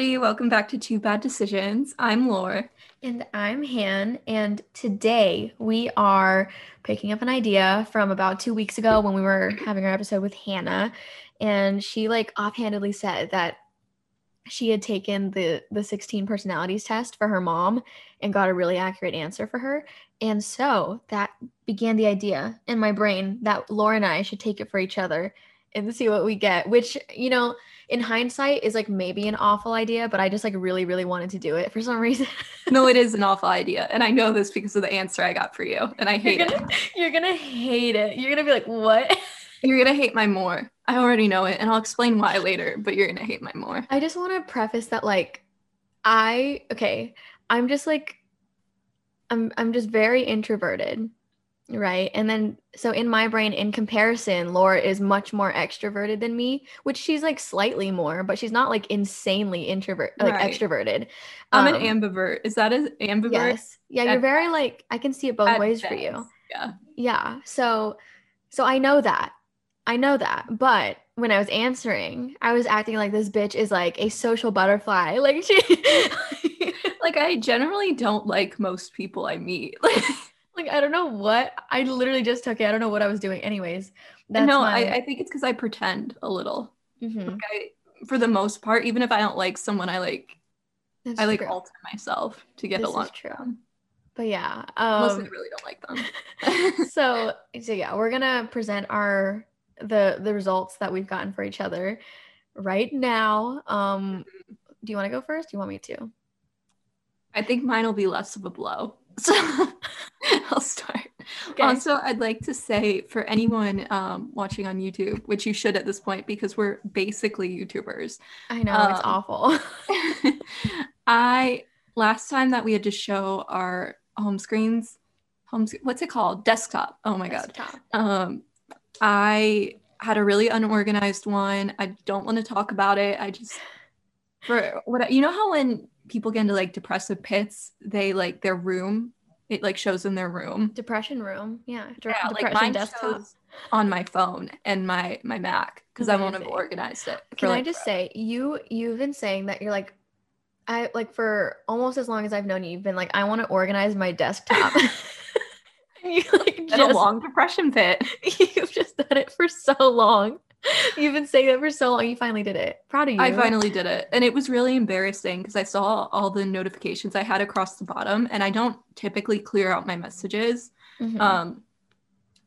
Everybody. Welcome back to Two Bad Decisions. I'm Laura. And I'm Han. And today we are picking up an idea from about two weeks ago when we were having our episode with Hannah. And she like offhandedly said that she had taken the the 16 personalities test for her mom and got a really accurate answer for her. And so that began the idea in my brain that Laura and I should take it for each other and see what we get, which, you know, in hindsight is like maybe an awful idea, but I just like really, really wanted to do it for some reason. no, it is an awful idea. And I know this because of the answer I got for you. And I hate you're gonna, it. You're gonna hate it. You're gonna be like, what? You're gonna hate my more. I already know it, and I'll explain why later, but you're gonna hate my more. I just want to preface that like I okay, I'm just like I'm I'm just very introverted right and then so in my brain in comparison laura is much more extroverted than me which she's like slightly more but she's not like insanely introvert like right. extroverted. I'm um, an ambivert. Is that an ambivert? Yes. Yeah you're very like i can see it both ways for you. yeah. Yeah so so i know that. I know that but when i was answering i was acting like this bitch is like a social butterfly. Like she like i generally don't like most people i meet. like I don't know what I literally just took it. I don't know what I was doing. Anyways, that's no, my... I, I think it's because I pretend a little. Mm-hmm. Like I, for the most part, even if I don't like someone, I like that's I like true. alter myself to get this along. Is true. But yeah, um, unless I really don't like them. so so yeah, we're gonna present our the the results that we've gotten for each other right now. Um, mm-hmm. do you want to go first? Do you want me to? I think mine will be less of a blow. So I'll start. Okay. Also, I'd like to say for anyone um, watching on YouTube, which you should at this point because we're basically YouTubers. I know um, it's awful. I last time that we had to show our home screens, home what's it called? Desktop. Oh my Desktop. god. Um, I had a really unorganized one. I don't want to talk about it. I just for what you know how when people get into like depressive pits, they like their room it like shows in their room. Depression room. Yeah. De- yeah like mine desktop. shows on my phone and my my Mac because I won't have organized it. Can like, I just say you you've been saying that you're like I like for almost as long as I've known you, you've been like, I want to organize my desktop. you like just, a long depression pit. You've just done it for so long. You've been saying that for so long. You finally did it. Proud of you. I finally did it. And it was really embarrassing because I saw all the notifications I had across the bottom and I don't typically clear out my messages. Mm-hmm. Um,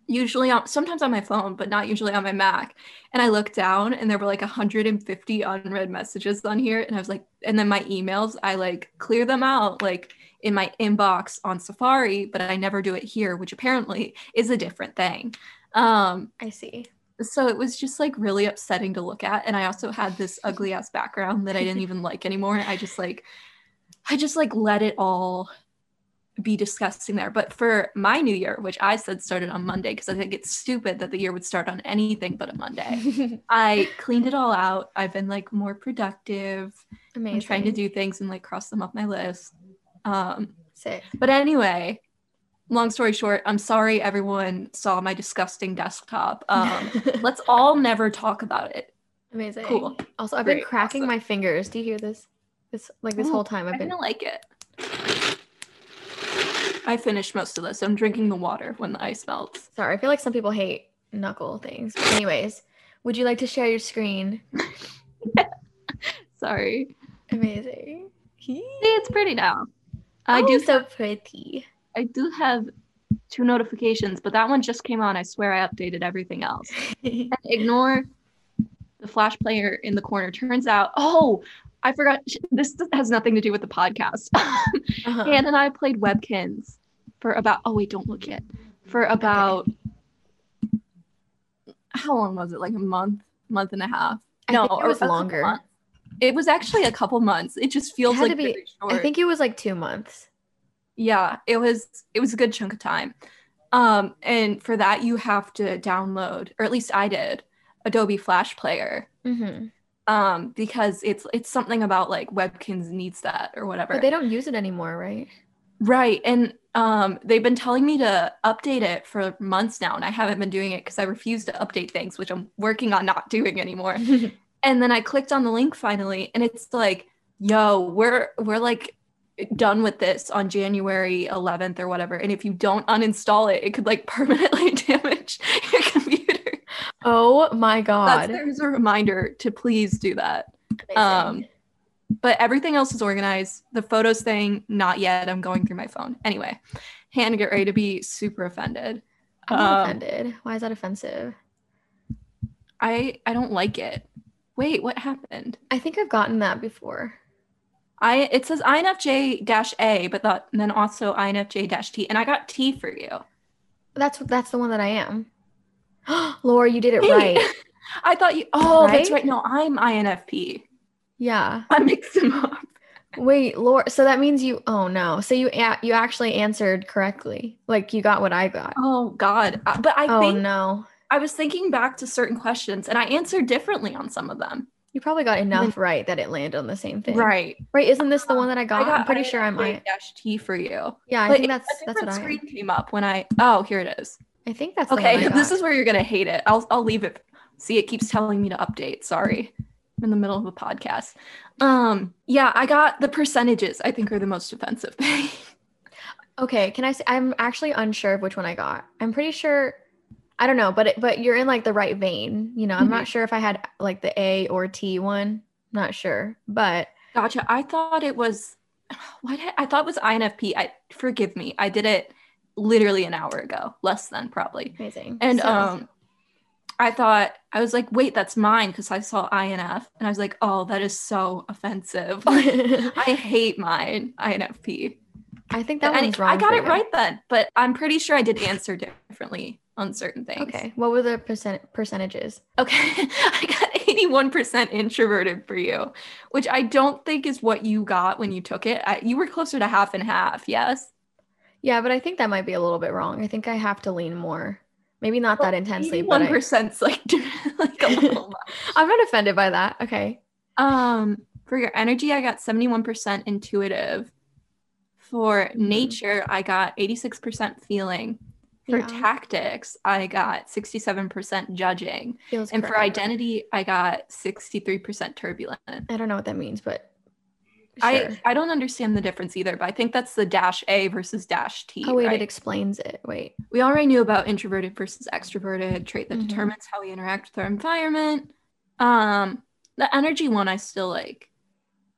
usually on sometimes on my phone, but not usually on my Mac. And I looked down and there were like 150 unread messages on here. And I was like, and then my emails, I like clear them out like in my inbox on Safari, but I never do it here, which apparently is a different thing. Um, I see so it was just like really upsetting to look at and i also had this ugly ass background that i didn't even like anymore i just like i just like let it all be disgusting there but for my new year which i said started on monday because i think it's stupid that the year would start on anything but a monday i cleaned it all out i've been like more productive Amazing. i'm trying to do things and like cross them off my list um Sick. but anyway long story short, I'm sorry everyone saw my disgusting desktop. Um, let's all never talk about it. Amazing. Cool. Also, I've Great. been cracking awesome. my fingers. Do you hear this? This like this Ooh, whole time I've been. I like it. I finished most of this. I'm drinking the water when the ice melts. Sorry, I feel like some people hate knuckle things. But anyways, would you like to share your screen? Sorry. Amazing. See, it's pretty now. I oh, do so pretty. I do have two notifications, but that one just came on. I swear I updated everything else. ignore the flash player in the corner. Turns out, oh, I forgot. This has nothing to do with the podcast. uh-huh. Anne and I played Webkinz for about. Oh wait, don't look yet. For about. How long was it? Like a month, month and a half. I no, it was longer. It was actually a couple months. It just feels it like be, I think it was like two months yeah it was it was a good chunk of time. Um and for that you have to download or at least i did adobe flash player. Mm-hmm. um because it's it's something about like webkinz needs that or whatever. But they don't use it anymore right? Right and um they've been telling me to update it for months now and i haven't been doing it because i refuse to update things which i'm working on not doing anymore. And then I clicked on the link finally, and it's like, yo, we're we're like done with this on January 11th or whatever. And if you don't uninstall it, it could like permanently damage your computer. Oh my god. That's, there's a reminder to please do that. Um, but everything else is organized. The photos thing, not yet. I'm going through my phone. Anyway, Hannah, get ready to be super offended. I'm um, offended. Why is that offensive? I I don't like it. Wait, what happened? I think I've gotten that before. I it says INFJ dash A, but that, then also INFJ dash T, and I got T for you. That's that's the one that I am. Laura, you did it right. I thought you. Oh, right? that's right. No, I'm INFP. Yeah, I mixed them up. Wait, Laura. So that means you. Oh no. So you you actually answered correctly. Like you got what I got. Oh God. Uh, but I. Oh think no. I was thinking back to certain questions, and I answered differently on some of them. You probably got enough right that it landed on the same thing. Right. Right. Isn't this the one that I got? I got I'm pretty I sure I'm I dash T for you. Yeah, I but think that's that's what screen I came up when I oh here it is. I think that's okay. This is where you're gonna hate it. I'll I'll leave it. See, it keeps telling me to update. Sorry. I'm in the middle of a podcast. Um, yeah, I got the percentages, I think are the most offensive thing. okay, can I say I'm actually unsure of which one I got. I'm pretty sure I don't know, but it, but you're in like the right vein. You know, I'm mm-hmm. not sure if I had like the A or T one. Not sure, but gotcha. I thought it was what I thought was INFP. I forgive me. I did it literally an hour ago, less than probably. Amazing. And so, um, I thought I was like, wait, that's mine because I saw INF, and I was like, oh, that is so offensive. I hate mine INFP. I think that one's wrong. I got it you. right then, but I'm pretty sure I did answer differently on certain things. Okay. What were the percent percentages? Okay. I got 81% introverted for you, which I don't think is what you got when you took it. I, you were closer to half and half, yes? Yeah, but I think that might be a little bit wrong. I think I have to lean more. Maybe not well, that intensely, but one percent's like, like a little. I'm not offended by that. Okay. Um, for your energy, I got 71% intuitive. For mm-hmm. nature, I got 86% feeling. For yeah. tactics, I got 67% judging. And correct. for identity, I got 63% turbulent. I don't know what that means, but sure. I I don't understand the difference either, but I think that's the dash A versus dash T. Oh wait, right? it explains it. Wait. We already knew about introverted versus extroverted, trait that mm-hmm. determines how we interact with our environment. Um, the energy one I still like.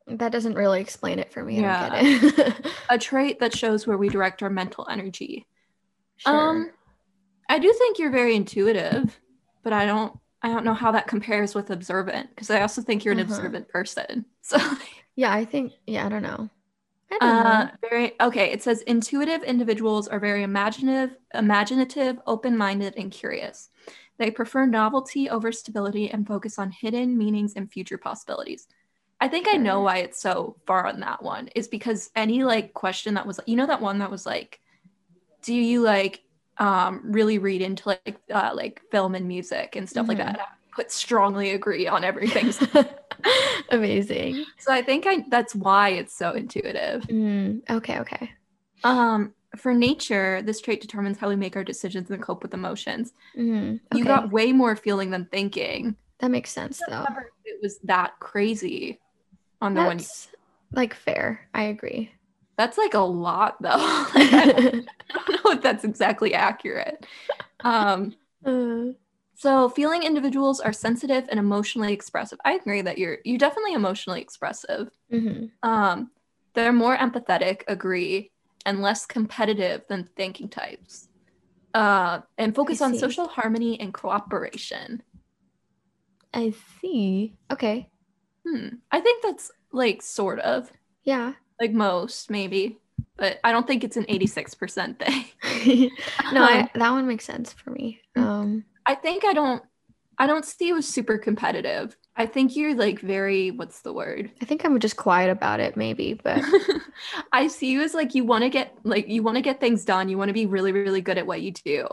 That doesn't really explain it for me. Yeah. a trait that shows where we direct our mental energy. Sure. Um, I do think you're very intuitive, but I don't I don't know how that compares with observant because I also think you're an uh-huh. observant person. So yeah, I think yeah, I don't know. I don't uh, know. Very okay. It says intuitive individuals are very imaginative, imaginative, open-minded, and curious. They prefer novelty over stability and focus on hidden meanings and future possibilities. I think I know why it's so far on that one is because any like question that was you know that one that was like do you like um really read into like uh, like film and music and stuff mm-hmm. like that? I put strongly agree on everything. Amazing. So i think i that's why it's so intuitive. Mm, okay okay. Um for nature this trait determines how we make our decisions and cope with emotions. Mm, okay. you got way more feeling than thinking. That makes sense though. it was that crazy on the that's, one like fair. I agree that's like a lot though. like, I, don't, I, don't, know if that's exactly accurate. Um, uh. So feeling individuals are sensitive and emotionally expressive. I agree that you're you definitely emotionally expressive. Mm-hmm. Um, they're more empathetic, agree, and less competitive than thinking types. Uh, and focus on social harmony and cooperation. I see. Okay. Hmm. I think that's like sort of. Yeah like most maybe but i don't think it's an 86% thing. No I, um, that one makes sense for me. Mm. um i think i don't i don't see you as super competitive. I think you're like very what's the word? I think i'm just quiet about it maybe but i see you as like you want to get like you want to get things done. You want to be really really good at what you do.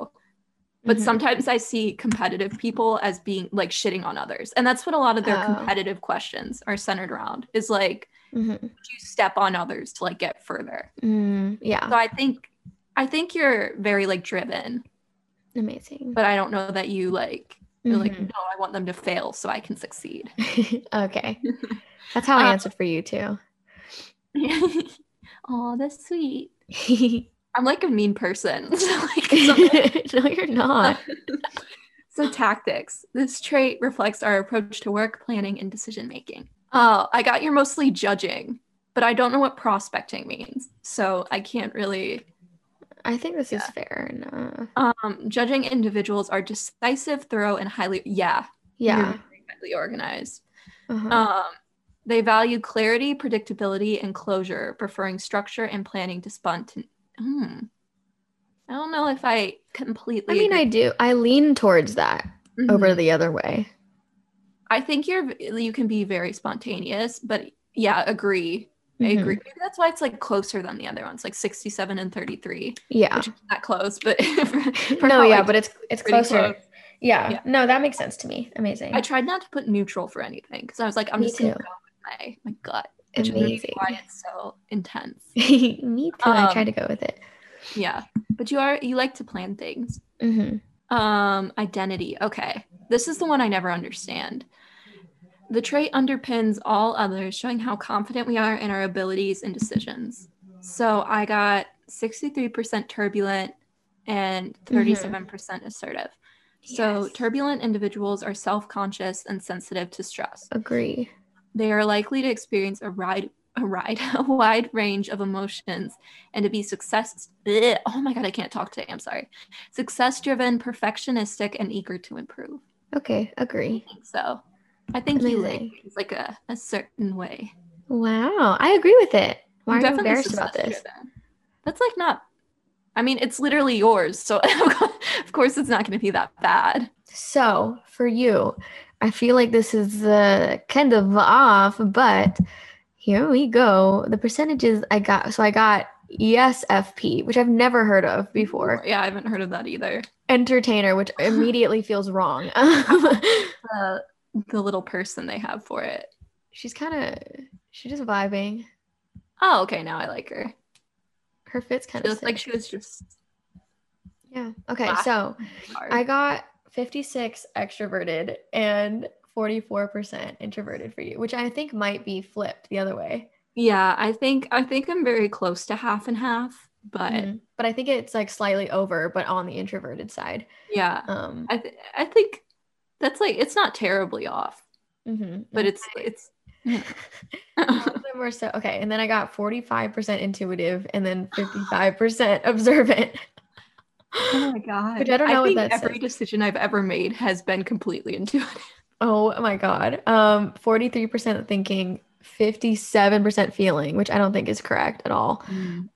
But mm-hmm. sometimes i see competitive people as being like shitting on others. And that's what a lot of their oh. competitive questions are centered around is like mm-hmm. you step on others to like get further mm, yeah so i think i think you're very like driven amazing but i don't know that you like you're like, Mhm. no, I want them to fail so I can succeed. okay. That's how I Uh, answered for you too. oh, that's sweet. I'm like a mean person. So, like, no, you're not. so tactics. This trait reflects our approach to work planning and decision making. Oh, I got you're mostly judging, but I don't know what prospecting means. So I can't really I think this is fair enough. um judging individuals are decisive, thorough, and highly yeah, Yeah. highly organized. Uh-huh. Um they value clarity, predictability, and closure, preferring structure and planning to spontan. Hmm. I don't know if I completely. I mean, I do. I lean towards that over Mhm. the other way. I think you're you can be very spontaneous, but yeah, agree. I Mhm. agree. Maybe that's why it's like closer than the other ones, like 67 and 33, Yeah. which is not close, but for- for no, yeah, I- but it's it's closer. close. Yeah. Yeah. No, that makes sense to me. Amazing. I tried not to put neutral for anything because I was like, I'm Me just gonna go with my my gut, which Amazing. why it's so intense. me too. I Um, tried to go with it. Yeah, but you are you like to plan things. hmm Um, identity. Okay. This is the one I never understand. The trait underpins all others, showing how confident we are in our abilities and decisions. So I got 63% turbulent and mm-hmm. 37% assertive. So Yes. turbulent individuals are self-conscious and sensitive to stress. Agree. They are likely to experience a ride a ride a wide range of emotions and to be success Ugh. oh my god i can't talk today i'm sorry success driven perfectionistic and eager to improve Okay. I Agree. think so i think you Amazing. like it's like a, a certain way Wow. I agree with it. Why are I'm you embarrassed about this? success-driven. that's like not i mean it's literally yours so of course it's not going to be that bad So for you, I feel like this is uh, kind of off, but here we go. The percentages I got. So I got ESFP, which I've never heard of before. yeah i haven't heard of that either Entertainer, which immediately feels wrong. uh, the little person they have for it she's kind of she's just vibing. oh okay now i like her Her fit's kind of like she was just yeah. Okay, so hard. I got 56 extroverted and 44% introverted for you, which I think might be flipped the other way. Yeah, I think I think I'm very close to half and half, but Mhm. But I think it's like slightly over, but on the introverted side. yeah, Um, I th- I think that's like it's not terribly off, mhm. but it's it's yeah. a little more so. Okay, and then I got 45% intuitive and then 55% observant. oh my god, Which I don't know what think that every says. decision I've ever made has been completely intuitive. Oh my god. Um, 43% thinking, 57% feeling, which I don't think is correct at all.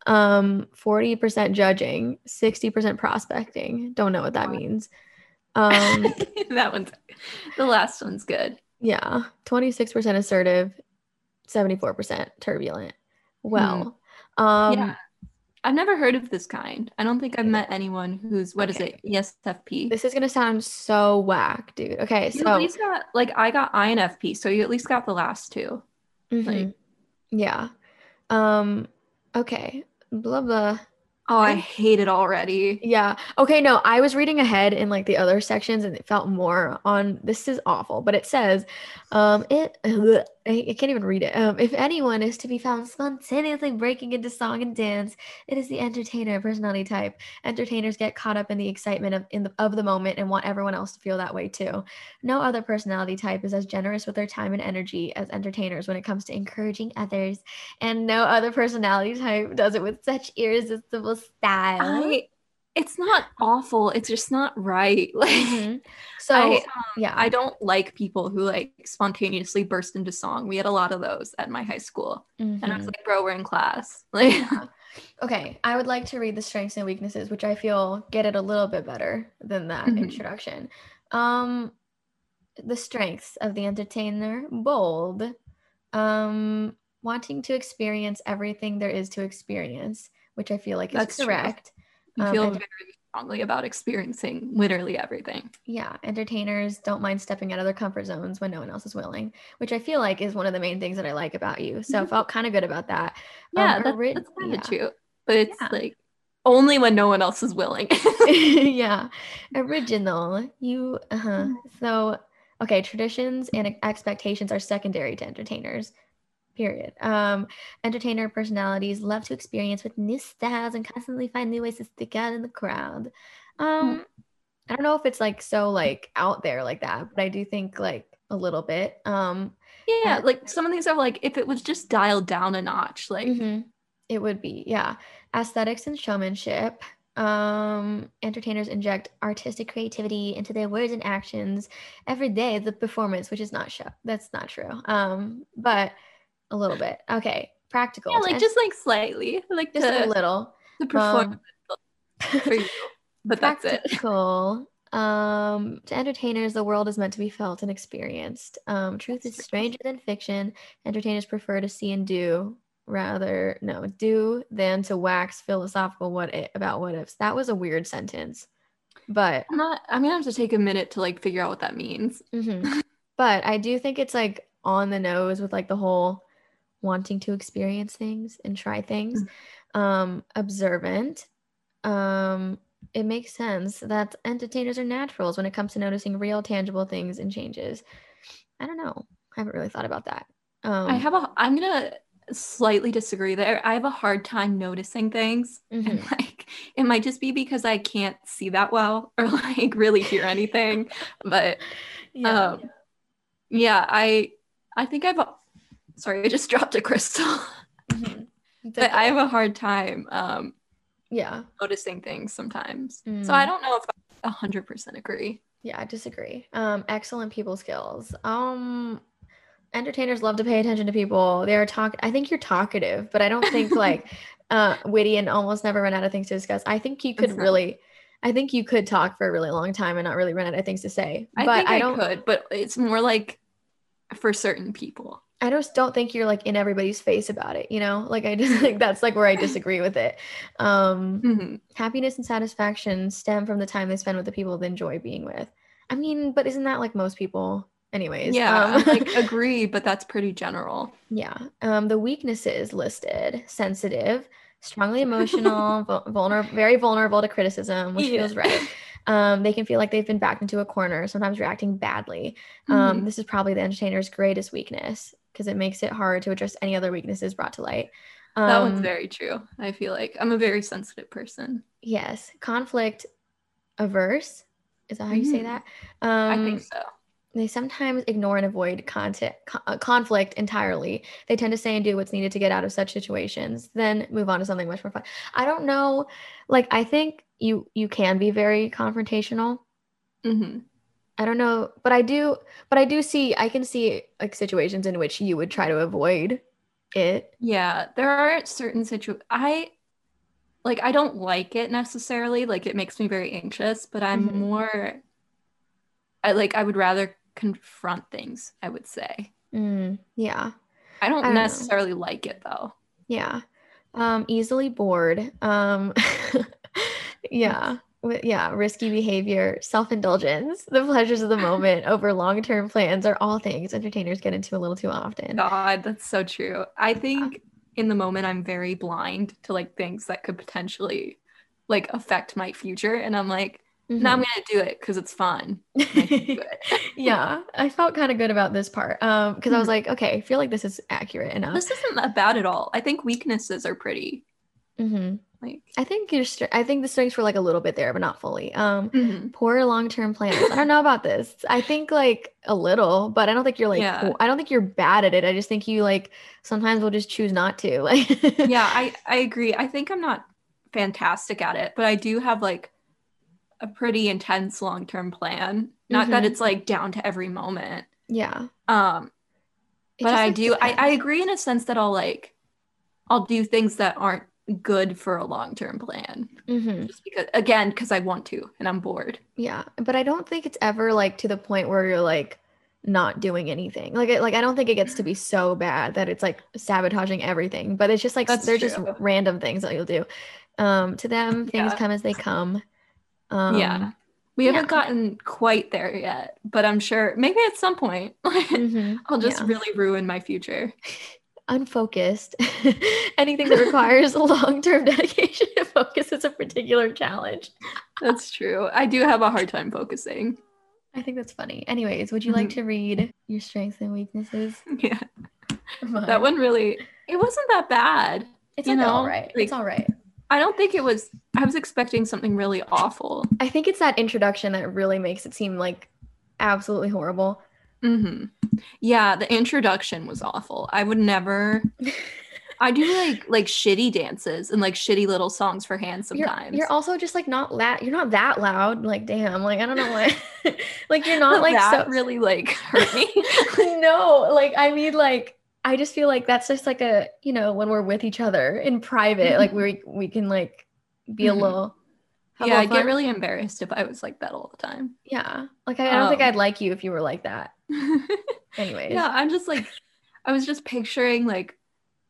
Um, 40% judging, 60% prospecting. Don't know what that Wow. means. Um, that one's the last one's good. yeah, 26% assertive, 74% turbulent. Well, um, yeah, I've never heard of this kind. I don't think I've met anyone who's what is Okay. it? E ESFP. this is gonna sound so whack, dude. Okay, you so at least got like I got INFP, so you at least got the last two. mhm, like- yeah. Um, okay, blah blah. Oh, I hate it already. Yeah. Okay. No, I was reading ahead in like the other sections and it felt more on this is awful, but it says, um, it, I can't even read it. Um, if anyone is to be found spontaneously breaking into song and dance, it is the entertainer personality type. Entertainers get caught up in the excitement of in the, of the moment and want everyone else to feel that way too. No other personality type is as generous with their time and energy as entertainers when it comes to encouraging others, and no other personality type does it with such irresistible style. I, it's not awful. It's just not right. Like Mhm. So I, um, yeah, I don't like people who like spontaneously burst into song. We had a lot of those at my high school, and I was Mhm. like, "Bro, we're in class." Like, Yeah. okay. I would like to read the strengths and weaknesses, which I feel get it a little bit better than that Mhm. introduction. Um, the strengths of the entertainer: bold, um, wanting to experience everything there is to experience, which I feel like is That's true. You Um, feel and- very strongly about experiencing literally everything. Yeah, entertainers don't mind stepping out of their comfort zones when no one else is willing, which I feel like is one of the main things that I like about you. So I Mhm. felt kind of good about that. Yeah, Um, that's, that's kind of yeah. cute, but it's Yeah. like only when no one else is willing. yeah. Original. You uh-huh. So okay, traditions and expectations are secondary to entertainers. Period. Um, entertainer personalities love to experience with new styles and constantly find new ways to stick out in the crowd. Um, mm. I don't know if it's like so like out there like that, but I do think like a little bit. Um, yeah, like some of these are like if it was just dialed down a notch, like mm-hmm. it would be. Yeah, aesthetics and showmanship. Um, entertainers inject artistic creativity into their words and actions every day. The performance, which is not show, that's not true. Um, but a little bit. Okay, practical. Yeah, like just like slightly, like just a little. The performance um, for you, but that's it. Cool. Um, to entertainers, the world is meant to be felt and experienced. Um, truth is stranger than fiction. Entertainers prefer to see and do rather no do than to wax philosophical what it, about what ifs. That was a weird sentence, but I'm not. I'm gonna have to take a minute to like figure out what that means. Mm-hmm. but I do think it's like on the nose with like the whole wanting to experience things and try things. Mm-hmm. Um, observant. Um, it makes sense that entertainers are naturals when it comes to noticing real, tangible things and changes. I don't know. I haven't really thought about that. Um, I have a. I'm gonna slightly disagree there. I have a hard time noticing things, mm-hmm. and like it might just be because I can't see that well or like really hear anything. but yeah, um, yeah, I I think I've sorry, I just dropped a crystal. Mm-hmm. but I have a hard time um yeah noticing things sometimes. Mm. So I don't know if I 100% agree. Yeah, I disagree. Um excellent people skills. Um entertainers love to pay attention to people. They're talk I think you're talkative, but I don't think like uh witty and almost never run out of things to discuss. I think you could really I think you could talk for a really long time and not really run out of things to say. I but I, I don't could, but it's more like for certain people. I just don't think you're like in everybody's face about it, you know? Like I just like that's like where I disagree with it. Um mm-hmm. happiness and satisfaction stem from the time they spend with the people they enjoy being with. I mean, but isn't that like most people anyways? Yeah, um, like agree, but that's pretty general. Yeah. Um the weaknesses listed, sensitive, strongly emotional, vulnerable, very vulnerable to criticism, which yeah. feels right. Um, they can feel like they've been backed into a corner, sometimes reacting badly. Um, mm-hmm. This is probably the entertainer's greatest weakness because it makes it hard to address any other weaknesses brought to light. Um, that one's um, very true. I feel like I'm a very sensitive person. Yes. Conflict averse. Is that how mm-hmm. you say mm-hmm. that? Um, I think so. They sometimes ignore and avoid content, uh, conflict entirely. They tend to say and do what's needed to get out of such situations, then move on to something much more fun. I don't know. Like, I think you you can be very confrontational. Mm-hmm. I don't know, but I do, but I do see, I can see like situations in which you would try to avoid it. Yeah, there are certain situations. I like, I don't like it necessarily. Like, it makes me very anxious, but I'm mm-hmm. more, I like, I would rather confront things, I would say. Mm, yeah. I don't, I don't necessarily know. like it though. Yeah. Um, easily bored. Um, yeah yeah, risky behavior, self indulgence, the pleasures of the moment over long term plans are all things entertainers get into a little too often. God, that's so true. I think in the moment I'm very blind to like things that could potentially like affect my future. And I'm like, mm-hmm. no, I'm gonna do it because it's fun. it. yeah, I felt kind of good about this part. Um, because I was mm-hmm. like, okay, I feel like this is accurate enough. This isn't bad at all. I think weaknesses are pretty. Mm-hmm. Like I think you're I think the strengths were like a little bit there, but not fully. Um mm-hmm. poor long-term planners. I don't know about this. I think like a little, but I don't think you're like yeah. I don't think you're bad at it. I just think you like sometimes will just choose not to. Like Yeah, I I agree. I think I'm not fantastic at it, but I do have like a pretty intense long-term plan. Not mm-hmm. that it's like down to every moment. Yeah. Um but I do I, I agree in a sense that I'll like I'll do things that aren't good for a long-term plan mm-hmm. just because again because i want to and i'm bored yeah but i don't think it's ever like to the point where you're like not doing anything like it, like i don't think it gets to be so bad that it's like sabotaging everything but it's just like That's they're true. just random things that you'll do um to them things yeah. come as they come um yeah we yeah. haven't gotten quite there yet but i'm sure maybe at some point mm-hmm. i'll just yeah. really ruin my future unfocused, anything that requires long term dedication to focus is a particular challenge. That's true. I do have a hard time focusing. I think that's funny. Anyways, would you like mm-hmm. to read your strengths and weaknesses? Yeah. That one really it wasn't that bad. It's you know, all right. like- it's all right. I don't think it was I was expecting something really awful. I think it's that introduction that really makes it seem like absolutely horrible. Hmm Yeah, the introduction was awful. I would never I do like like shitty dances and like shitty little songs for hands You're, sometimes. you're also just like not la- you're not that loud. Like damn, like I don't know why. like you're not like that so really like hurt me. no, like I mean like I just feel like that's just like a, you know, when we're with each other in private, like we we can like be a Mhm. little have yeah, I'd get really embarrassed if I was like that all the time. Yeah. Like I, I don't think Um, I'd like you if you were like that. Anyways. yeah, I'm just like I was just picturing like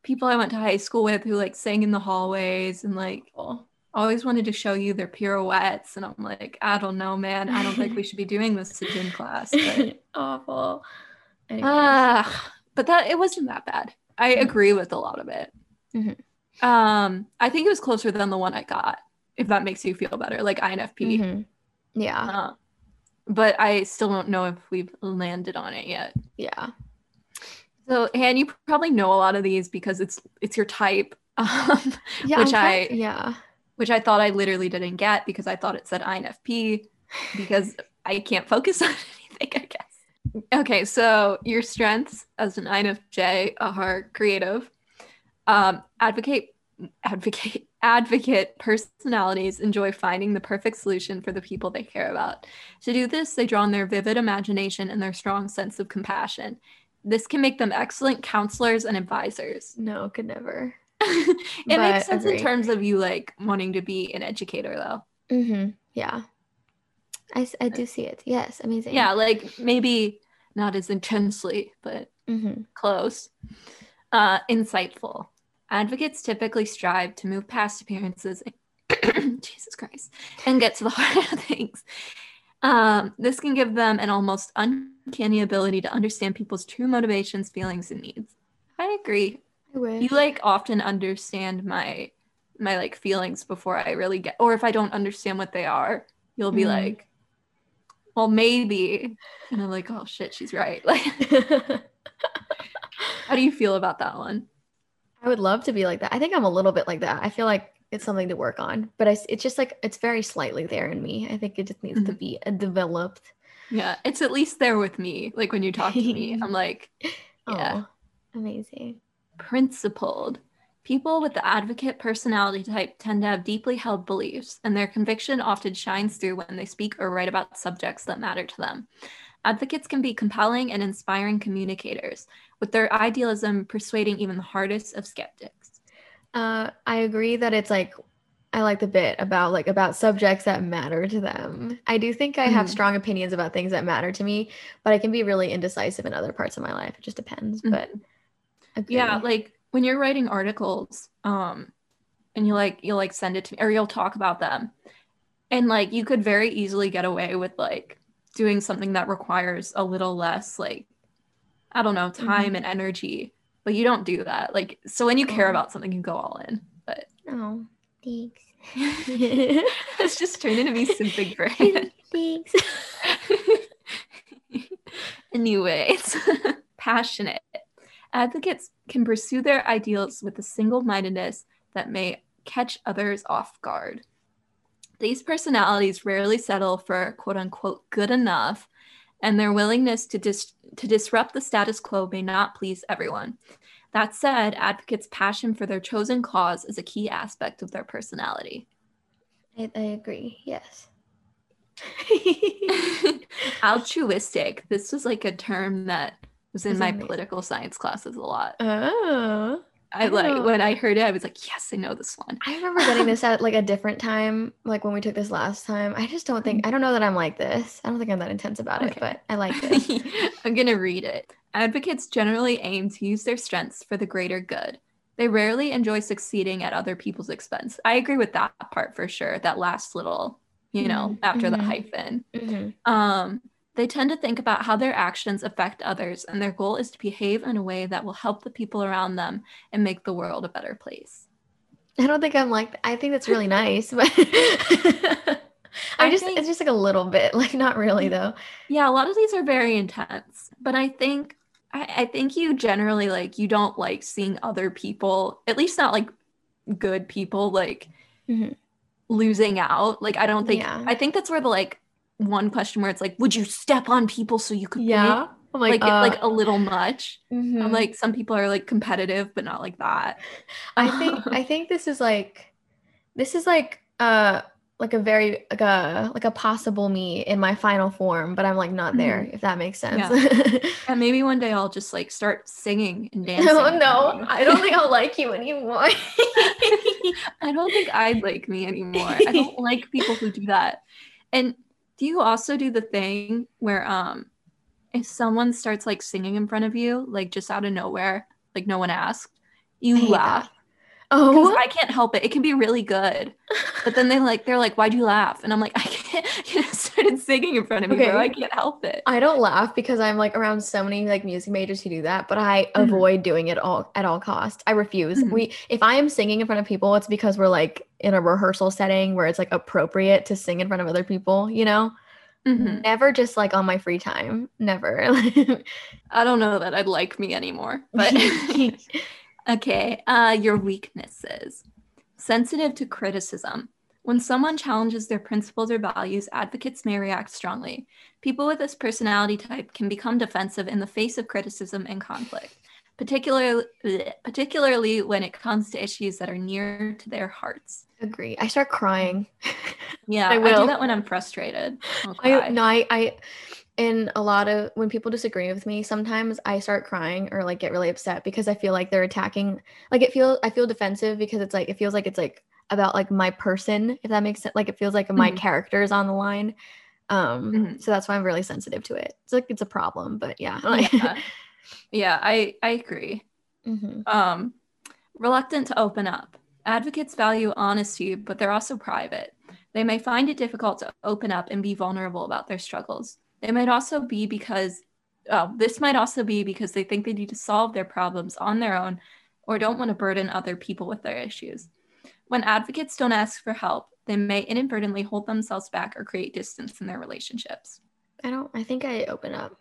people I went to high school with who like sang in the hallways and like always wanted to show you their pirouettes and I'm like, I don't know, man. I don't think we should be doing this in gym class. But Awful. Anyways. Ah, but that it wasn't that bad. I agree with a lot of it. Mhm. Um, I think it was closer than the one I got, if that makes you feel better, like INFP. Mhm. Yeah. Uh, but I still don't know if we've landed on it yet. Yeah. So, Han, you probably know a lot of these because it's it's your type, um, Yeah. Which I- yeah. which I thought I literally didn't get because I thought it said INFP because I can't focus on anything. I guess. Okay, so your strengths as an INFJ are creative, um, advocate, advocate, advocate personalities enjoy finding the perfect solution for the people they care about. To do this, they draw on their vivid imagination and their strong sense of compassion. This can make them excellent counselors and advisors. No, could never. it But makes sense agree. in terms of you like wanting to be an educator though. Mm-hmm. Yeah. I, I do see it. Yes. Amazing. Yeah, like maybe not as intensely, but Mm-hmm. close. Uh, insightful. Advocates typically strive to move past appearances. Jesus Christ, and get to the heart of things. Um, this can give them an almost uncanny ability to understand people's true motivations, feelings, and needs. I agree. I wish. You like often understand my my like feelings before I really get, or if I don't understand what they are, you'll be Mhm. like, well, maybe, and I'm like, oh shit, she's right. Like, how do you feel about that one? I would love to be like that. I think I'm a little bit like that. I feel like it's something to work on, but I, it's just like it's very slightly there in me. I think it just needs to Mhm. be uh, developed. Yeah, it's at least there with me. Like when you talk to me, I'm like, Yeah. Oh, amazing. principled. People with the advocate personality type tend to have deeply held beliefs, and their conviction often shines through when they speak or write about subjects that matter to them. Advocates can be compelling and inspiring communicators, with their idealism persuading even the hardest of skeptics. Uh, I agree that it's like I like the bit about like about subjects that matter to them. I do think I have Mhm. strong opinions about things that matter to me, but I can be really indecisive in other parts of my life. It just depends. But agree. Yeah, like when you're writing articles, um, and you like you'll like send it to me or you'll talk about them. And like you could very easily get away with like doing something that requires a little less like I don't know, time mm-hmm. and energy. But you don't do that. Like so when you care Oh. about something, you go all in. But oh, thanks. it's just turned into me for it. thanks. Anyways, passionate. Advocates can pursue their ideals with a single mindedness that may catch others off guard. These personalities rarely settle for quote unquote good enough, and their willingness to, dis- to disrupt the status quo may not please everyone. That said, advocates' passion for their chosen cause is a key aspect of their personality. I, I agree. Yes. Altruistic. This was like a term that was in my amazing. political science classes a lot. oh. I I like know. when I heard it, I was like, yes, I know this one. I remember getting this at like a different time, like when we took this last time. I just don't think I don't know that I'm like this. I don't think I'm that intense about it, but I like this. I'm to read it. Advocates generally aim to use their strengths for the greater good. They rarely enjoy succeeding at other people's expense. I agree with that part for sure. That last little, you know, Mhm, after the mhm. hyphen. Mhm. Um, they tend to think about how their actions affect others, and their goal is to behave in a way that will help the people around them and make the world a better place. I don't think I'm like I think that's really nice, but I, just think, it's just like a little bit, like not really though. Yeah, a lot of these are very intense, but I think I, I think you generally like you don't like seeing other people, at least not like good people, like mm-hmm. losing out. Like I don't think yeah. I think that's where the like one question where it's like, would you step on people so you could yeah. Win? I'm like, like, uh, like a little much. Mm-hmm. I'm like, some people are like competitive, but not like that. I think I think this is like this is like uh like a very like a like a possible me in my final form, but I'm like not there, mm-hmm. if that makes sense. Yeah. and maybe one day I'll just like start singing and dancing. Oh no, I don't think I'll like you anymore. I don't think I'd like me anymore. I don't like people who do that. And do you also do the thing where um if someone starts like singing in front of you, like just out of nowhere, like no one asked, you laugh. Oh, I can't help it. It can be really good, but then they like they're like, "Why'd you laugh?" And I'm like, "I can't." You know, started singing in front of me, okay. bro. I can't help it. I don't laugh because I'm like around so many like music majors who do that, but I mm-hmm. avoid doing it all at all costs. I refuse. Mm-hmm. We if I am singing in front of people, it's because we're like in a rehearsal setting where it's like appropriate to sing in front of other people. You know. Mm-hmm. Never just like on my free time. Never. I don't know that I'd like me anymore. But okay, uh, your weaknesses. Sensitive to criticism. When someone challenges their principles or values, advocates may react strongly. People with this personality type can become defensive in the face of criticism and conflict, particularly particularly when it comes to issues that are near to their hearts. Agree. I start crying. Yeah, I, will. I do that when I'm frustrated. I no, I, I in a lot of when people disagree with me, sometimes I start crying or like get really upset because I feel like they're attacking. Like it feels, I feel defensive because it's like it feels like it's like about like my person, if that makes sense. Like it feels like my mm-hmm. character is on the line. Um, mm-hmm. so that's why I'm really sensitive to it. It's like it's a problem, but yeah. yeah. yeah, I I agree. Mm-hmm. Um, reluctant to open up. Advocates value honesty, but they're also private. They may find it difficult to open up and be vulnerable about their struggles. It might also be because uh, this might also be because they think they need to solve their problems on their own or don't want to burden other people with their issues. When advocates don't ask for help, they may inadvertently hold themselves back or create distance in their relationships. I don't, I think I open up.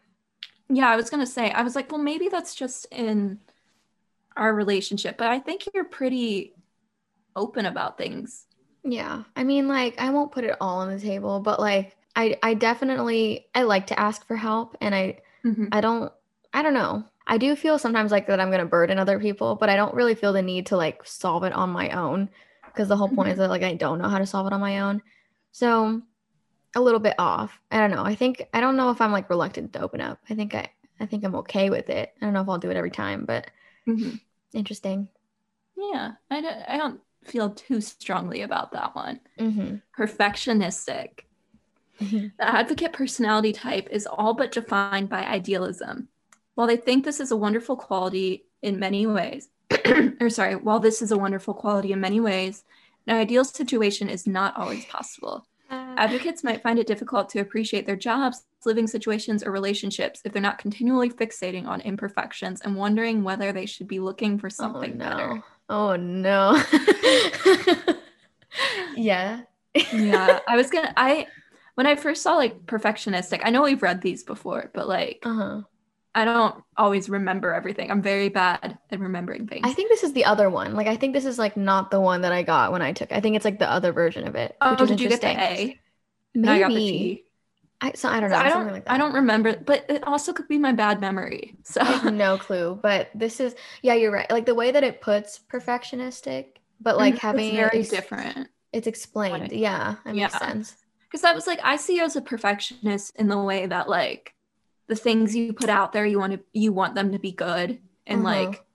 Yeah, I was going to say, I was like, well, maybe that's just in our relationship, but I think you're pretty open about things. Yeah. I mean, like, I won't put it all on the table, but like, I, I definitely, I like to ask for help and I, mm-hmm. I don't, I don't know. I do feel sometimes like that I'm going to burden other people, but I don't really feel the need to like solve it on my own because the whole point mm-hmm. is that like I don't know how to solve it on my own. So a little bit off. I don't know. I think I don't know if I'm like reluctant to open up. I think I I think I'm okay with it. I don't know if I'll do it every time, but mm-hmm. interesting. Yeah, I don't, I don't feel too strongly about that one. Mm-hmm. Perfectionistic. Mm-hmm. The advocate personality type is all but defined by idealism. While they think this is a wonderful quality in many ways, or sorry, while this is a wonderful quality in many ways, an ideal situation is not always possible. Advocates might find it difficult to appreciate their jobs, living situations, or relationships if they're not continually fixating on imperfections and wondering whether they should be looking for oh, something oh, no. better. Oh no. yeah. yeah. I was gonna I when I first saw like perfectionistic, I know we've read these before, but like uh-huh. I don't always remember everything. I'm very bad at remembering things. I think this is the other one. Like I think this is like not the one that I got when I took. I think it's like the other version of it. Oh, did you get the A? Maybe. I got the T. I, so I don't know. So I don't. Like I don't remember, but it also could be my bad memory. So I have no clue. But this is yeah, you're right. Like the way that it puts perfectionistic, but like mm-hmm. having it's very it, different. It's explained. Yeah, that yeah. makes sense. Because that was like I see you as a perfectionist in the way that like the things you put out there, you want to you want them to be good and mm-hmm. like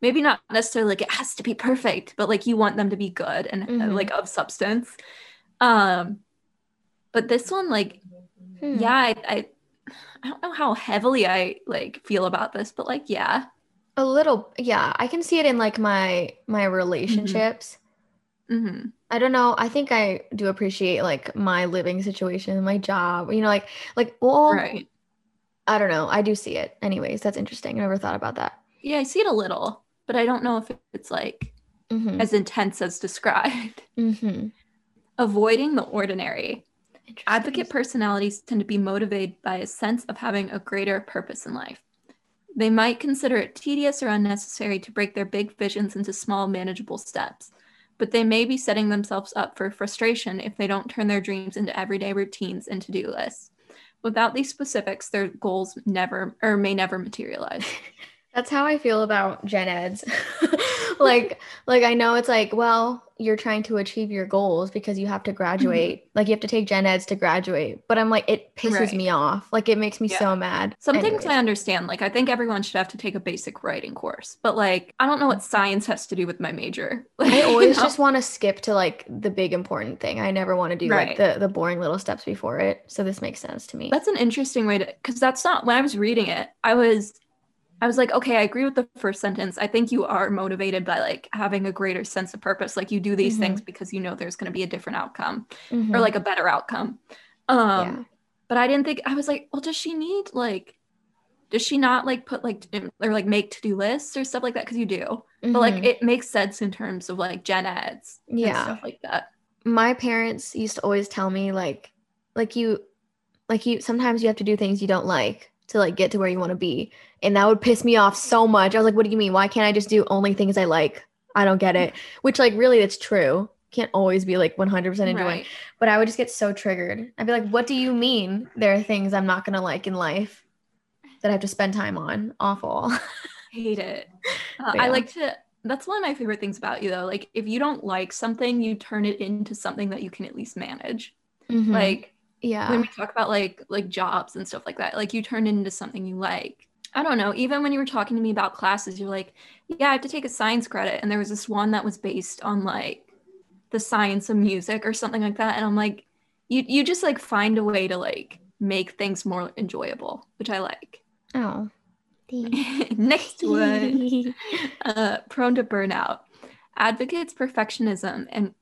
maybe not necessarily like it has to be perfect, but like you want them to be good and mm-hmm. like of substance. Um, but this one like Hmm. Yeah, I, I I don't know how heavily I like feel about this, but like yeah. A little yeah, I can see it in like my my relationships. Mm-hmm. I don't know. I think I do appreciate like my living situation, my job. You know, like like well, right. I don't know. I do see it. Anyways, that's interesting. I never thought about that. Yeah, I see it a little, but I don't know if it's like mm-hmm. as intense as described. Mm-hmm. Avoiding the ordinary. Advocate personalities tend to be motivated by a sense of having a greater purpose in life. They might consider it tedious or unnecessary to break their big visions into small, manageable steps, but they may be setting themselves up for frustration if they don't turn their dreams into everyday routines and to do lists. Without these specifics, their goals never or may never materialize. That's how I feel about gen eds. like like I know it's like, well, you're trying to achieve your goals because you have to graduate. Mm-hmm. Like you have to take gen eds to graduate. But I'm like it pisses right. me off. Like it makes me yeah. so mad. Some Anyways. things I understand. Like I think everyone should have to take a basic writing course. But like I don't know what science has to do with my major. Like, I always you know? just want to skip to like the big important thing. I never want to do right. like the the boring little steps before it. So this makes sense to me. That's an interesting way to cuz that's not when I was reading it. I was I was like, okay, I agree with the first sentence. I think you are motivated by like having a greater sense of purpose. Like you do these mm-hmm. things because you know there's going to be a different outcome mm-hmm. or like a better outcome. Um yeah. but I didn't think I was like, well, does she need like does she not like put like or like make to-do lists or stuff like that cuz you do. Mm-hmm. But like mm-hmm. it makes sense in terms of like gen eds yeah. stuff like that. My parents used to always tell me like like you like you sometimes you have to do things you don't like to like get to where you want to be. And that would piss me off so much. I was like, what do you mean? Why can't I just do only things I like? I don't get it. Which like really that's true. Can't always be like 100% enjoying. Right. But I would just get so triggered. I'd be like, what do you mean there are things I'm not going to like in life that I have to spend time on? Awful. Hate it. Uh, yeah. I like to that's one of my favorite things about you though. Like if you don't like something, you turn it into something that you can at least manage. Mm-hmm. Like yeah when we talk about like like jobs and stuff like that like you turn it into something you like. I don't know even when you were talking to me about classes you're like yeah i have to take a science credit. And there was this one that was based on like the science of music or something like that. And i'm like you you just like find a way to like make things more enjoyable which i like. Oh next one. uh, prone to burnout. Advocates perfectionism and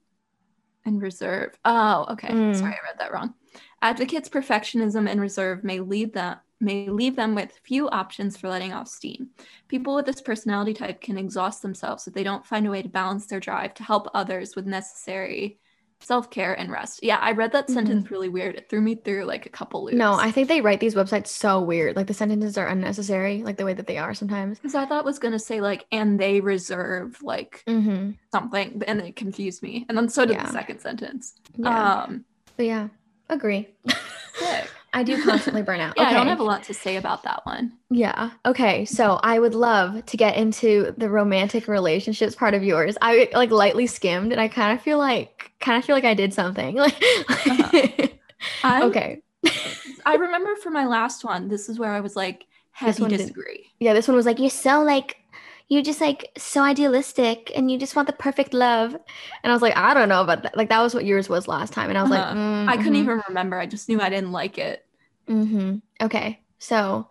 and reserve oh okay mm. sorry i read that wrong Advocates' perfectionism and reserve may lead them may leave them with few options for letting off steam. People with this personality type can exhaust themselves if they don't find a way to balance their drive to help others with necessary self-care and rest. Yeah, I read that mm-hmm. sentence really weird. It threw me through like a couple loops. No, I think they write these websites so weird. Like the sentences are unnecessary, like the way that they are sometimes. Because I thought was gonna say like, and they reserve like mm-hmm. something, and it confused me. And then so did yeah. the second sentence. Yeah. Um, but yeah, Agree. I do constantly burn out. Yeah, okay. I don't have a lot to say about that one. Yeah. Okay. So I would love to get into the romantic relationships part of yours. I like lightly skimmed and I kind of feel like kind of feel like I did something. Like uh-huh. Okay. I remember for my last one, this is where I was like heavy disagree. Did, yeah, this one was like, you're so like you're just like so idealistic and you just want the perfect love. And I was like, I don't know about that. Like that was what yours was last time. And I was uh-huh. like, mm-hmm. I couldn't mm-hmm. even remember. I just knew I didn't like it. Mm-hmm. Okay. So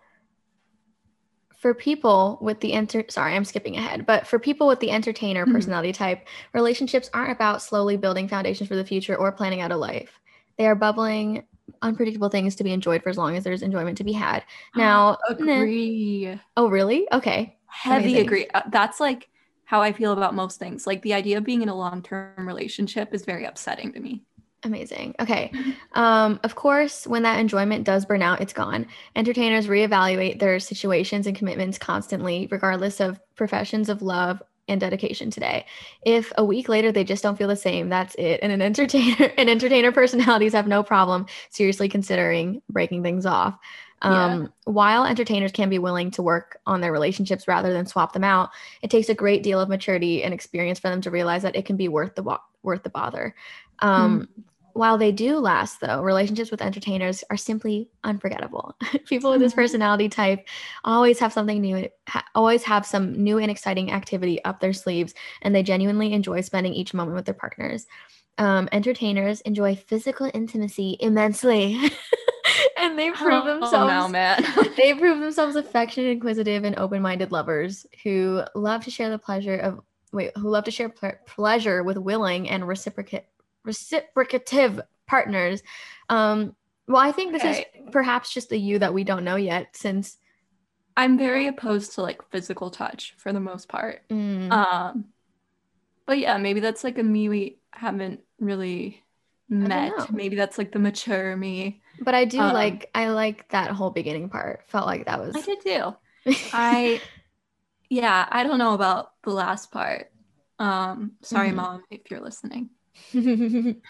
for people with the enter sorry i'm skipping ahead but for people with the entertainer mm-hmm. personality type relationships aren't about slowly building foundations for the future or planning out a life they are bubbling unpredictable things to be enjoyed for as long as there's enjoyment to be had now agree oh really okay heavy Amazing. agree. Uh, that's like how I feel about most things. Like the idea of being in a long term relationship is very upsetting to me. Amazing. Okay. Um, of course, when that enjoyment does burn out, it's gone. Entertainers reevaluate their situations and commitments constantly, regardless of professions of love and dedication today. If a week later they just don't feel the same, that's it. And an entertainer and entertainer personalities have no problem seriously considering breaking things off. Um, yeah. While entertainers can be willing to work on their relationships rather than swap them out, it takes a great deal of maturity and experience for them to realize that it can be worth the worth the bother. Um, mm. While they do last, though, relationships with entertainers are simply unforgettable. People with this personality type always have something new, ha- always have some new and exciting activity up their sleeves, and they genuinely enjoy spending each moment with their partners. Um, entertainers enjoy physical intimacy immensely. and they prove oh, themselves now, man. they prove themselves affectionate, inquisitive, and open-minded lovers who love to share the pleasure of wait, who love to share ple- pleasure with willing and reciprocate reciprocative partners. Um, well, I think this okay. is perhaps just a you that we don't know yet, since I'm very opposed to like physical touch for the most part. Mm. Um, But yeah, maybe that's like a me we haven't really met. Maybe that's like the mature me. But I do Um, like I like that whole beginning part. Felt like that was I did too. I yeah, I don't know about the last part. Um, sorry, Mhm. mom, if you're listening.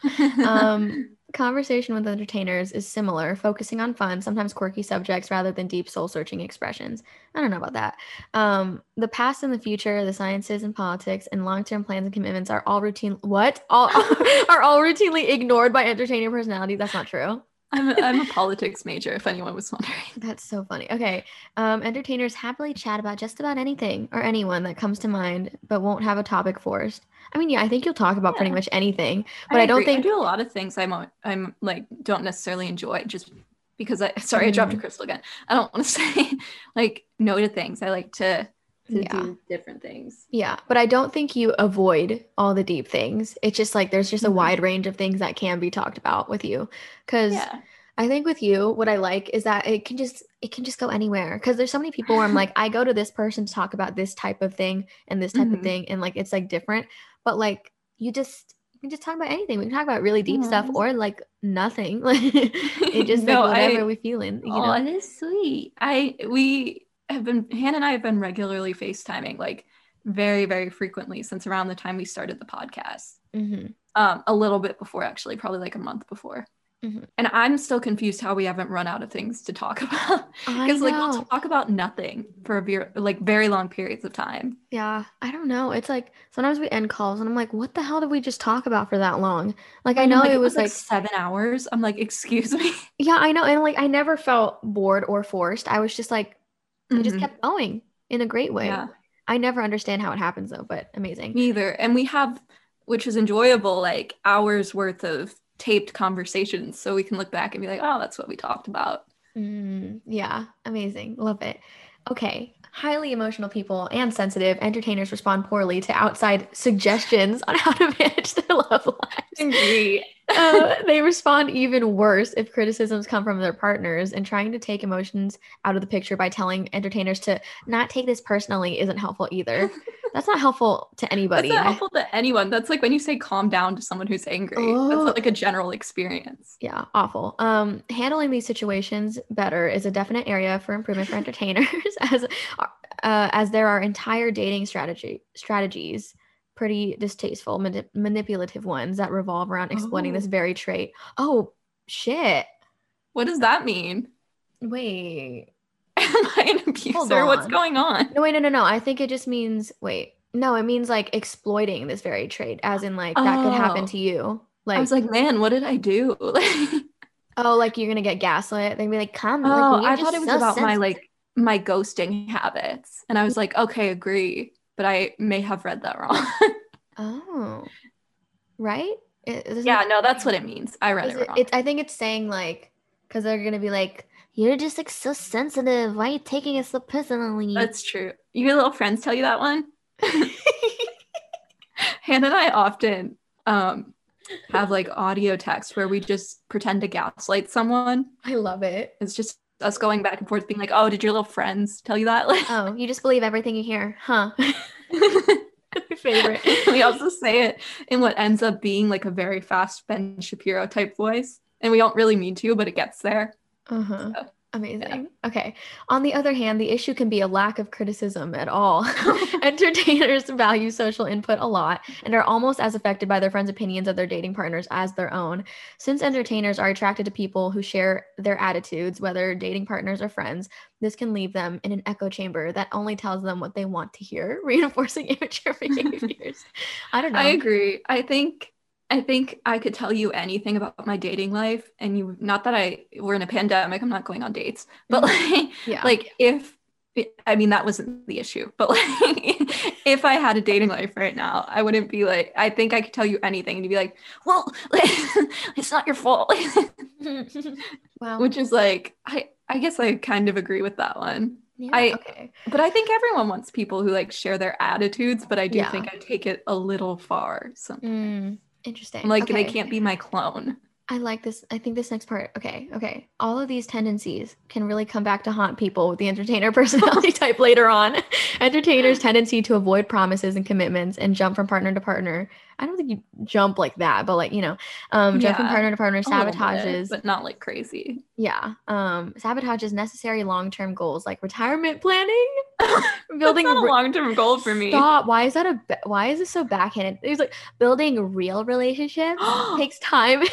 um, conversation with entertainers is similar, focusing on fun, sometimes quirky subjects rather than deep soul searching expressions. I don't know about that. Um, the past and the future, the sciences and politics, and long term plans and commitments are all routine. What? All are all routinely ignored by entertainer personalities. That's not true. I'm a, I'm a politics major, if anyone was wondering. That's so funny. Okay. Um, entertainers happily chat about just about anything or anyone that comes to mind, but won't have a topic forced. I mean, yeah, I think you'll talk about pretty much anything, but I, don't think I do a lot of things I'm a- I'm like don't necessarily enjoy just because I sorry I dropped a Mhm. crystal again. I don't want to say like no to things. I like to to Yeah. do different things. Yeah, but I don't think you avoid all the deep things. It's just like there's just a Mhm. wide range of things that can be talked about with you. Cuz Yeah. I think with you what I like is that it can just it can just go anywhere cuz there's so many people where I'm like I go to this person to talk about this type of thing and this type of Mhm. thing and like it's like different, but like you just you can just talk about anything. We can talk about really deep stuff or like nothing. Like it just No, like whatever I- we feeling, you oh, know. it is sweet. I we have been Hannah and I have been regularly FaceTiming like very very frequently since around the time we started the podcast. Mhm. Um, a little bit before actually, probably like a month before. Mhm. And I'm still confused how we haven't run out of things to talk about. I Because like we'll talk about nothing for a ver- like very long periods of time. Yeah, I don't know. It's like sometimes we end calls and I'm like, what the hell did we just talk about for that long? Like I know like, it was like, seven hours. I'm like, excuse me. yeah, I know. And like I never felt bored or forced. I was just like, it just Mhm. kept going in a great way. Yeah, I never understand how it happens though, but amazing. me either. And we have, which is enjoyable, like hours worth of taped conversations, so we can look back and be like, oh, that's what we talked about. Mm, yeah, amazing. Love it. Okay. Highly emotional people and sensitive entertainers respond poorly to outside suggestions on how to manage their love lives. Agree. Uh, they respond even worse if criticisms come from their partners, and trying to take emotions out of the picture by telling entertainers to not take this personally isn't helpful either. That's not helpful to anybody. That's not helpful to anyone. That's like when you say calm down to someone who's angry. Oh. That's not like a general experience. yeah, awful. Um, handling these situations better is a definite area for improvement for entertainers, as uh, as there are entire dating strategy strategies, pretty distasteful, manip- manipulative ones that revolve around exploiting this Oh. very trait. Oh shit! What does that mean? Wait, Am I an abuser? What's going on? No, wait, no, no, no. I think it just means wait. No, it means like exploiting this very trait, as in like that could happen Oh. to you. Like, I was like, man, what did I do? oh, like you're gonna get gaslit. They'd be like, come. like, oh, you're I thought it was so about my like my ghosting habits, and I was like, okay, agree, but I may have read that wrong. Oh, right. It- yeah, it- no, that's what it means. I read it it- wrong. it's- I think it's saying like, because they're gonna be like, you're just like so sensitive. Why are you taking it so personally? That's true. Your little friends tell you that one. Hannah and I often um have like audio text where we just pretend to gaslight someone. I love it. It's just us going back and forth, being like, "Oh, did your little friends tell you that?" Like, Oh, you just believe everything you hear, huh? My favorite. we also say it in what ends up being like a very fast Ben Shapiro type voice, and we don't really mean to, but it gets there. Uh-huh. So, Amazing. Okay. On the other hand, the issue can be a lack of criticism at all. Entertainers value social input a lot and are almost as affected by their friends' opinions of their dating partners as their own. Since entertainers are attracted to people who share their attitudes, whether dating partners or friends, this can leave them in an echo chamber that only tells them what they want to hear, reinforcing immature behaviors. I don't know. I agree. I think I think I could tell you anything about my dating life, and you not that I we're in a pandemic. I'm not going on dates, but like Yeah. like if I mean that wasn't the issue, but like if I had a dating life right now, I wouldn't be like I think I could tell you anything, and you'd be like, well, it's not your fault, wow. which is like I I guess I kind of agree with that one. Yeah, I- okay. But I think everyone wants people who like share their attitudes, but I do Yeah. think I take it a little far. So Mm, interesting. I'm like they can't be my clone. I like this. I think this next part. Okay, okay. All of these tendencies can really come back to haunt people with the entertainer personality type later on. Entertainers' tendency to avoid promises and commitments and jump from partner to partner. I don't think you jump like that, but like, you know, um, jump from partner to partner little bit, sabotages. but not like crazy. yeah. Um, sabotages necessary long-term goals like retirement planning, building a re- long-term goal for me. Stop. Why is that a ba- why is this so backhanded? It's like building real relationships takes time.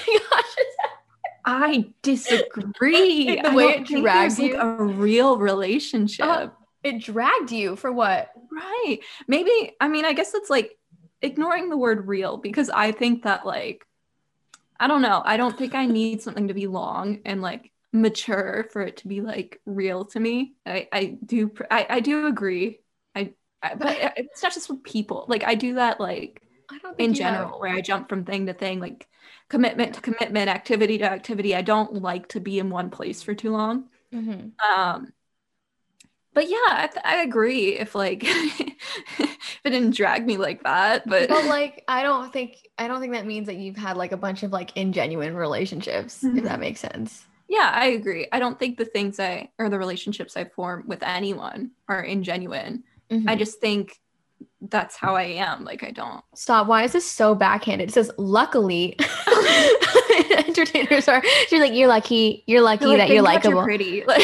I disagree. The I way it drags there's, like you? a real relationship. Uh, it dragged you for what? Right. Maybe, I mean, I guess it's like ignoring the word real because I think that, like, I don't know. I don't think I need something to be long and like mature for it to be like real to me. I, I do, I, I do agree. I, I, but it's not just with people. Like, I do that, like, I don't in you have- general, where I jump from thing to thing, like commitment to commitment, activity to activity. I don't like to be in one place for too long. Mhm. Um, but yeah, I, th- I agree. If like it didn't drag me like that, but But like, I don't think I don't think that means that you've had like a bunch of like ingenuine relationships. If Mhm. that makes sense. yeah, I agree. I don't think the things I or the relationships I form with anyone are ingenuine. I Mhm. just think that's how I am. Like I don't. Stop. Why is this so backhanded? It says, luckily, entertainers are. She's like, you're lucky. You're lucky They're like, that you're "Thank God likable. pretty. Like,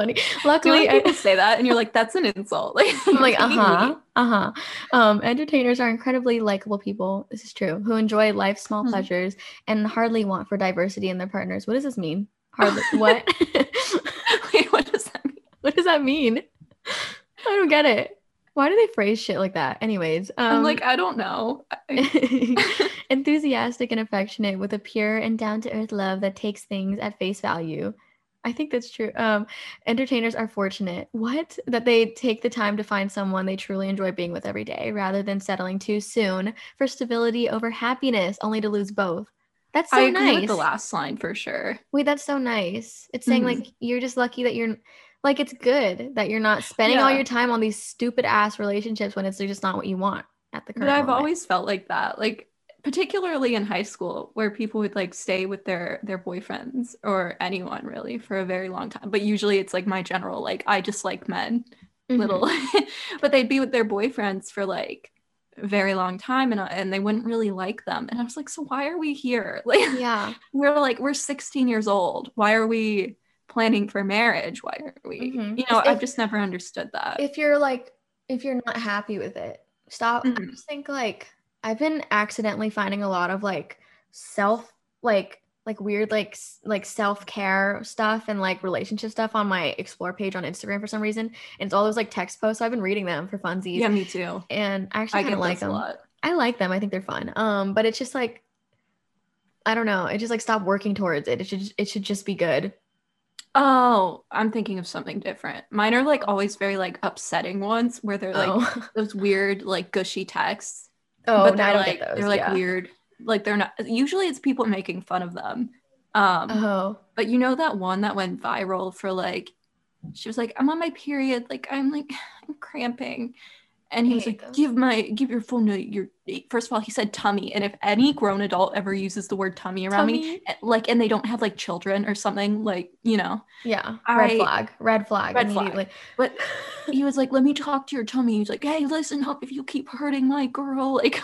funny. do you Luckily, like I- say that, and you're like, that's an insult. Like I'm like, uh huh, uh huh. Um, entertainers are incredibly likable people. This is true. Who enjoy life's small Hmm. pleasures and hardly want for diversity in their partners. What does this mean? Hardly. what? Wait, what does that mean? what does that mean? I don't get it. Why do they phrase shit like that? Anyways, um, I'm like, I don't know. Enthusiastic and affectionate with a pure and down to earth love that takes things at face value. I think that's true. Um, entertainers are fortunate. What? That they take the time to find someone they truly enjoy being with every day rather than settling too soon for stability over happiness, only to lose both. That's so I agree nice. with the last line for sure. Wait, that's so nice. It's saying Mhm. like you're just lucky that you're like it's good that you're not spending all your time on these stupid ass relationships when it's just not what you want at the current But I've moment. always felt like that. Like particularly in high school where people would like stay with their their boyfriends or anyone really for a very long time. But usually it's like my general like I just like men Mhm. little but they'd be with their boyfriends for like a very long time and, and they wouldn't really like them and i was like so why are we here like Yeah. we're like we're 16 years old why are we planning for marriage why are we Mhm. you know If- i've just never understood that if you're like if you're not happy with it stop i Mhm. just think like i've been accidentally finding a lot of like self like like weird like like self-care stuff and like relationship stuff on my explore page on instagram for some reason. And it's all those like text posts. So i've been reading them for funsies. Yeah me too. And i actually i kind of like them. i like them. I think they're fun. Um but it's just like i don't know. It just like stop working towards it. It should it should just be good. Oh i'm thinking of something different. Mine are like always very like upsetting ones where they're like oh, those weird like gushy texts oh but they're I don't like get those. they're like yeah. weird like they're not usually it's people making fun of them um oh But you know that one that went viral for like, she was like, I'm on my period, like I'm like I'm cramping, and he I was like, those. give my give your phone to your. First of all, he said tummy, and if any grown adult ever uses the word tummy around me, Tummy? eh, like, and they don't have like children or something, like you know, Yeah, red I- flag, red flag, Red flag. but he was like, let me talk to your tummy. He was like, hey, listen up, if you keep hurting my girl, like.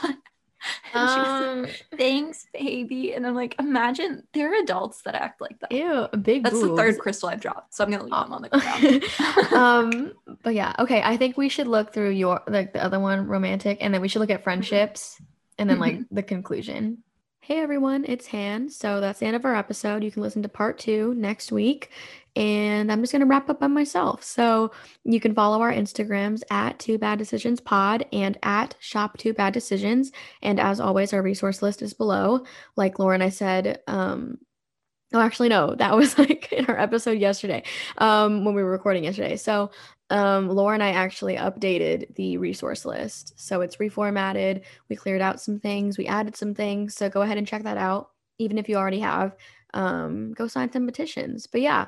and she like, um, Thanks, baby. And I'm like, imagine there are adults that act like that. ew, a big. That's the third crystal I've dropped, so I'm gonna leave them on the ground. um, but yeah, okay. I think we should look through your like the other one, romantic, and then we should look at friendships, and then like the conclusion. Hey everyone, it's Han. So that's the end of our episode. You can listen to part two next week. And I'm just gonna wrap up by myself. So you can follow our Instagrams at Two Bad Decisions Pod and at Shop Two Bad Decisions. And as always, our resource list is below. Like Laura and I said, um, oh actually no, that was like in our episode yesterday, um, when we were recording yesterday. So um Laura and I actually updated the resource list. So it's reformatted. We cleared out some things, we added some things. So go ahead and check that out. Even if you already have, um, go sign some petitions. But yeah,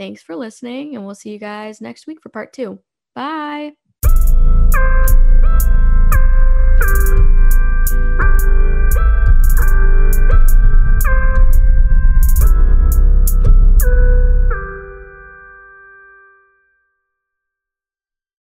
thanks for listening, and we'll see you guys next week for part two. Bye.